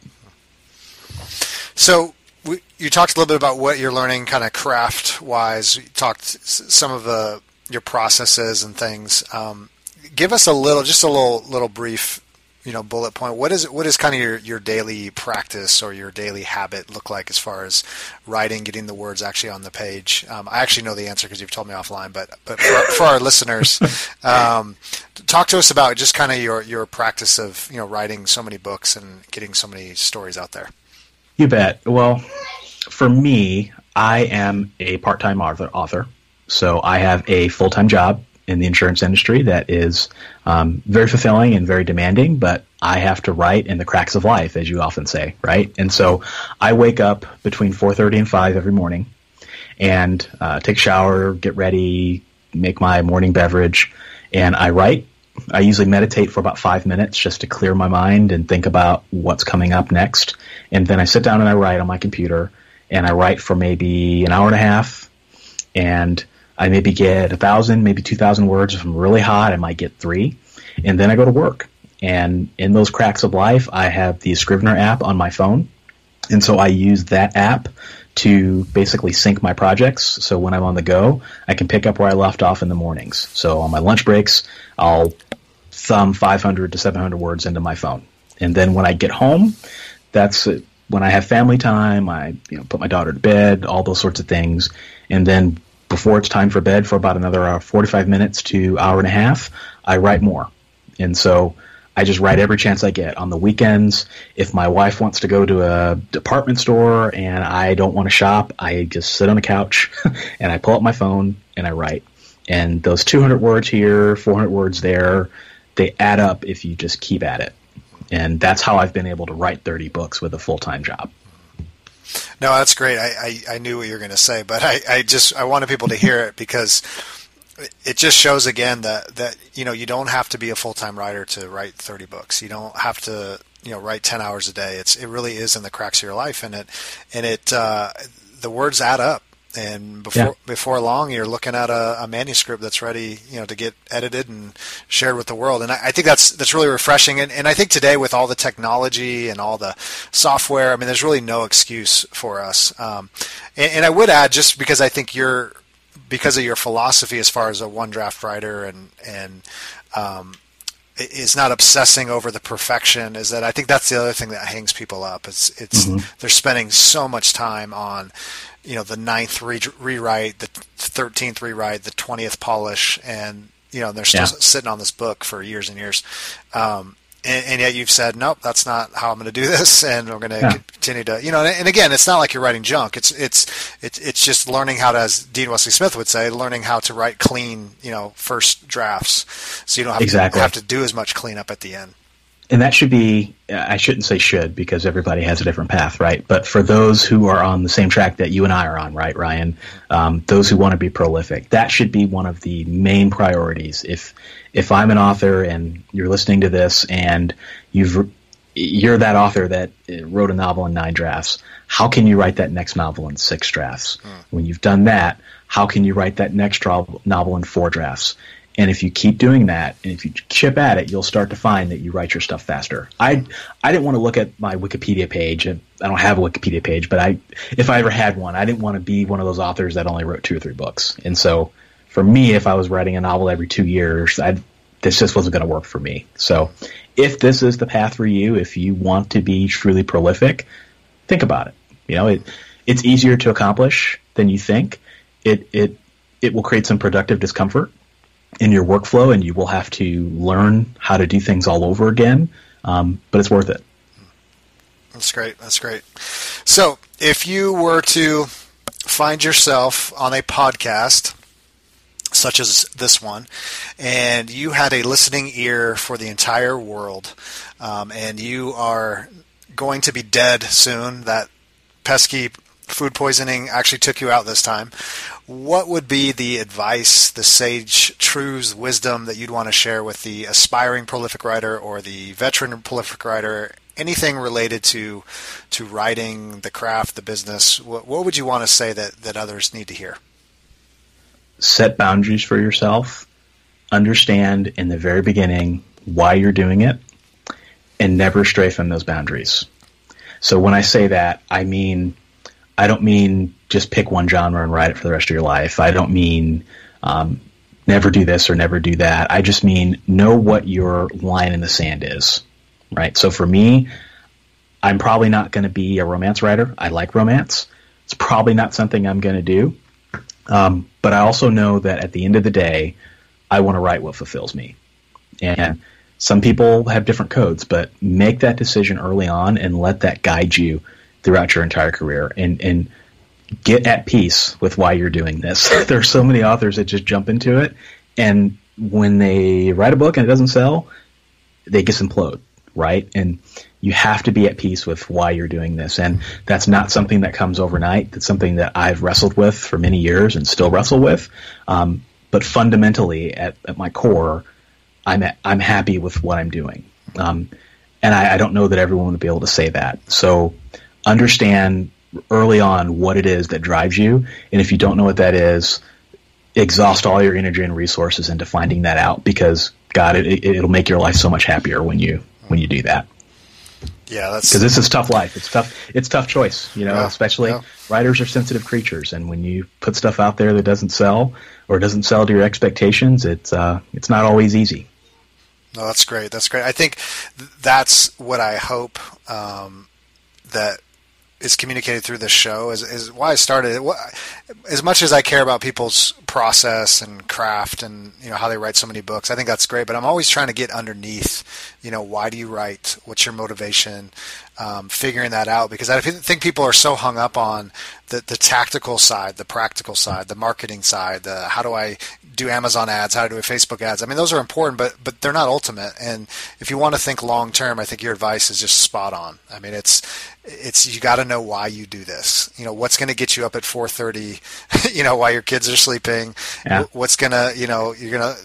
S1: So we, you talked a little bit about what you're learning kind of craft wise. You talked some of the, your processes and things. Um, give us a little, just a little, little brief you know bullet point what is what is kind of your, your daily practice or your daily habit look like as far as writing getting the words actually on the page um, i actually know the answer because you've told me offline but but for, for our listeners um, talk to us about just kind of your your practice of you know writing so many books and getting so many stories out there
S3: you bet well for me i am a part-time author author so i have a full-time job in the insurance industry that is um, very fulfilling and very demanding, but I have to write in the cracks of life, as you often say, right? And so I wake up between 4:30 and 5 every morning, and uh, take a shower, get ready, make my morning beverage, and I write. I usually meditate for about five minutes just to clear my mind and think about what's coming up next, and then I sit down and I write on my computer, and I write for maybe an hour and a half, and I maybe get a thousand, maybe two thousand words. If I'm really hot, I might get three, and then I go to work. And in those cracks of life, I have the Scrivener app on my phone, and so I use that app to basically sync my projects. So when I'm on the go, I can pick up where I left off in the mornings. So on my lunch breaks, I'll thumb 500 to 700 words into my phone, and then when I get home, that's when I have family time. I you know put my daughter to bed, all those sorts of things, and then before it's time for bed for about another uh, 45 minutes to hour and a half, I write more. And so I just write every chance I get. On the weekends, if my wife wants to go to a department store and I don't want to shop, I just sit on the couch and I pull up my phone and I write. And those 200 words here, 400 words there, they add up if you just keep at it. And that's how I've been able to write 30 books with a full time job.
S1: No, that's great. I, I, I knew what you were going to say, but I, I just I wanted people to hear it because it just shows again that that you know you don't have to be a full time writer to write thirty books. You don't have to you know write ten hours a day. It's it really is in the cracks of your life, and it and it uh, the words add up and before yeah. before long you're looking at a, a, manuscript that's ready you know to get edited and shared with the world and I, I, think that's that's really refreshing and, and I think today with all the technology and all the software I mean there's really no excuse for us um, and, and, I would add just because I think you're because of your philosophy as far as a one draft writer and and um, is not obsessing over the perfection is that I think that's the other thing that hangs people up. It's it's mm-hmm. they're spending so much time on you know the ninth re- rewrite, the thirteenth rewrite, the twentieth polish, and you know they're still yeah. sitting on this book for years and years. Um, and, and, yet you've said nope, that's not how I'm going to do this, and we're going to yeah. continue to you know. And, and, again, it's not like you're writing junk. It's it's it's it's just learning how to, as Dean Wesley Smith would say, learning how to write clean, you know, first drafts, so you don't have exactly. to have to do as much cleanup at the end
S3: and that should be i shouldn't say should because everybody has a different path right? But for those who are on the same track that you and i are on right ryan um, those who want to be prolific that should be one of the main priorities. If if i'm an author and you're listening to this and you've you're that author that wrote a novel in nine drafts how can you write that next novel in six drafts? Hmm. when you've done that how can you write that next novel in four drafts and if you keep doing that, and if you chip at it, you'll start to find that you write your stuff faster. I I didn't want to look at my Wikipedia page. I don't have a Wikipedia page, but I if I ever had one, I didn't want to be one of those authors that only wrote two or three books. And so for me, if I was writing a novel every two years, I this just wasn't going to work for me. So if this is the path for you, if you want to be truly prolific, think about it. You know, it it's easier to accomplish than you think. It it it will create some productive discomfort in your workflow, and you will have to learn how to do things all over again. Um, but it's worth it.
S1: That's great. That's great. So, if you were to find yourself on a podcast such as this one, and you had a listening ear for the entire world, um, and you are going to be dead soon, that pesky food poisoning actually took you out this time, what would be the advice, the sage truths, wisdom that you'd want to share with the aspiring prolific writer or the veteran prolific writer anything related to to writing, the craft, the business. What, what would you want to say that that others need to hear?
S3: Set boundaries for yourself. Understand in the very beginning why you're doing it, and never stray from those boundaries. So when I say that, I mean I don't mean just pick one genre and write it for the rest of your life. I don't mean um, never do this or never do that. I just mean know what your line in the sand is, right? So for me, I'm probably not going to be a romance writer. I like romance. It's probably not something I'm going to do. Um, but I also know that at the end of the day, I want to write what fulfills me. And some people have different codes, but make that decision early on and let that guide you throughout your entire career. And, and get at peace with why you're doing this. there are so many authors that just jump into it, and when they write a book and it doesn't sell, they just implode, right? And you have to be at peace with why you're doing this. And that's not something that comes overnight. That's something that I've wrestled with for many years and still wrestle with. Um, but fundamentally, at, at, my core, I'm at, I'm happy with what I'm doing. Um, and I, I don't know that everyone would be able to say that. So understand early on what it is that drives you, and if you don't know what that is, exhaust all your energy and resources into finding that out because God, it, it'll make your life so much happier when you when you do that.
S1: Yeah, that's
S3: because this is tough life. It's tough. It's tough choice. You know, yeah, especially yeah. writers are sensitive creatures, and when you put stuff out there that doesn't sell or doesn't sell to your expectations, it's uh, it's not always easy.
S1: No, that's great. That's great. I think that's what I hope um, that is communicated through this show is, is why I started it. As much as I care about people's process and craft and you know how they write so many books, I think that's great. But I'm always trying to get underneath. You know, why do you write? What's your motivation? Um, figuring that out because I think people are so hung up on the the tactical side, the practical side, the marketing side, the how do I do Amazon ads, how to do Facebook ads. I mean, those are important, but but they're not ultimate. And if you want to think long term, I think your advice is just spot on. I mean, it's it's you got to know why you do this. You know, what's going to get you up at 4:30, you know, while your kids are sleeping. Yeah. What's going to, you know, you're going to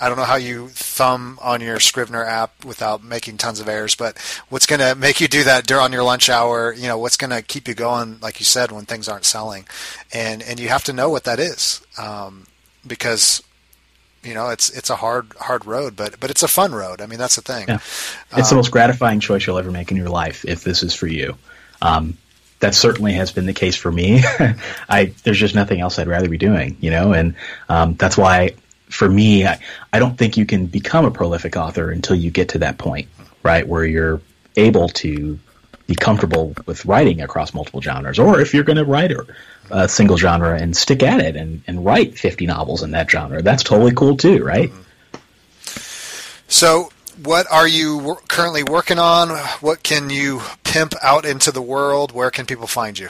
S1: I don't know how you thumb on your Scrivener app without making tons of errors, but what's going to make you do that during your lunch hour? You know, what's going to keep you going, like you said, when things aren't selling, and and you have to know what that is. Um, because you know it's it's a hard hard road but but it's a fun road. I mean that's the thing. Yeah.
S3: it's um, the most gratifying choice you'll ever make in your life if this is for you. Um, that certainly has been the case for me. I there's just nothing else i'd rather be doing you know and um, that's why for me I, I don't think you can become a prolific author until you get to that point right where you're able to be comfortable with writing across multiple genres or if you're going to write a single genre and stick at it and, and write 50 novels in that genre. That's totally cool too, right? Mm-hmm.
S1: So, what are you currently working on? What can you pimp out into the world? Where can people find you?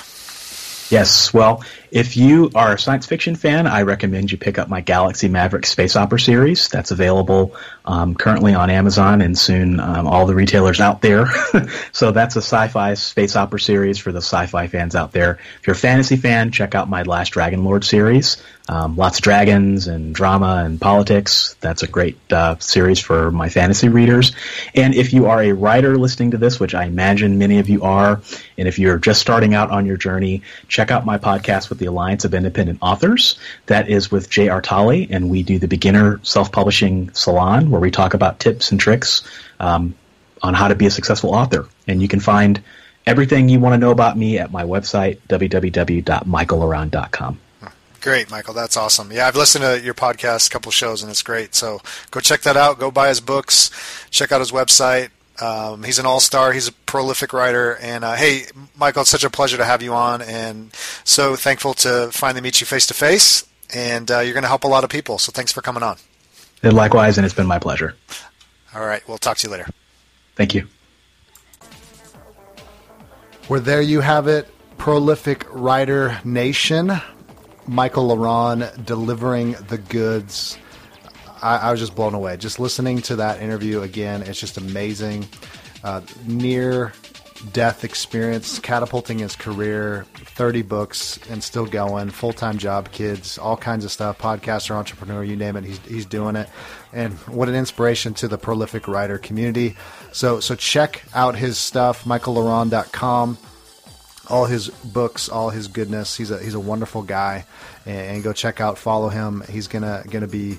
S3: Yes, well, if you are a science fiction fan, I recommend you pick up my Galaxy Maverick space opera series. That's available um, currently on Amazon and soon um, all the retailers out there. so that's a sci-fi space opera series for the sci-fi fans out there. If you're a fantasy fan, check out my Last Dragon Lord series. Um, lots of dragons and drama and politics. That's a great uh, series for my fantasy readers. And if you are a writer listening to this, which I imagine many of you are, and if you're just starting out on your journey, check out my podcast with the Alliance of Independent Authors. That is with Jay Artale, and we do the Beginner Self-Publishing Salon, where we talk about tips and tricks um, on how to be a successful author. And you can find everything you want to know about me at my website, www.michaellaronn.com.
S1: Great, Michael. That's awesome. Yeah, I've listened to your podcast, a couple shows, and it's great. So go check that out. Go buy his books. Check out his website. Um, he's an all-star. He's a prolific writer. And uh, hey, Michael, it's such a pleasure to have you on, and so thankful to finally meet you face to face. And uh, you're going to help a lot of people. So thanks for coming on.
S3: And likewise, and it's been my pleasure.
S1: All right, we'll talk to you later.
S3: Thank you.
S1: Well, there you have it, prolific writer nation. Michael La Ronn delivering the goods. I, I, was just blown away. Just listening to that interview again, it's just amazing. Uh, near death experience, catapulting his career, 30 books and still going, full time job, kids, all kinds of stuff, podcaster, entrepreneur, you name it, he's, he's doing it. And what an inspiration to the prolific writer community. So, so check out his stuff, michaellaronn.com all his books, all his goodness. He's a he's a wonderful guy, and, and, go check out, follow him. He's gonna gonna be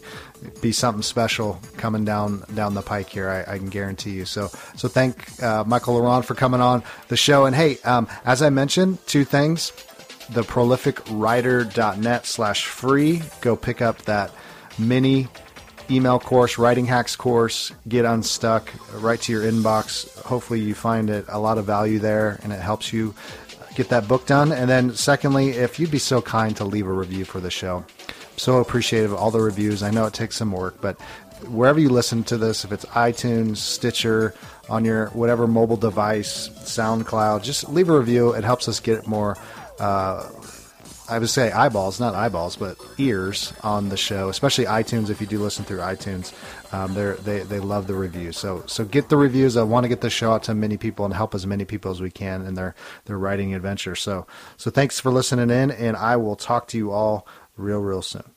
S1: be something special coming down down the pike here. I, I can guarantee you. So so thank uh, Michael La Ronn for coming on the show. And hey, um, as I mentioned, two things: the prolificwriter.net slash free. Go pick up that mini email course, writing hacks course, get unstuck right to your inbox. Hopefully, you find it a lot of value there and it helps you get that book done. And then, secondly, if you'd be so kind to leave a review for the show, so appreciative of all the reviews. I know it takes some work, but wherever you listen to this, if it's iTunes, Stitcher, on your whatever mobile device, SoundCloud, just leave a review. It helps us get more. Uh, I would say eyeballs, not eyeballs, but ears on the show, especially iTunes. If you do listen through iTunes, um, they they love the reviews. So so get the reviews. I want to get the show out to many people and help as many people as we can in their their writing adventure. So so thanks for listening in, and I will talk to you all real real soon.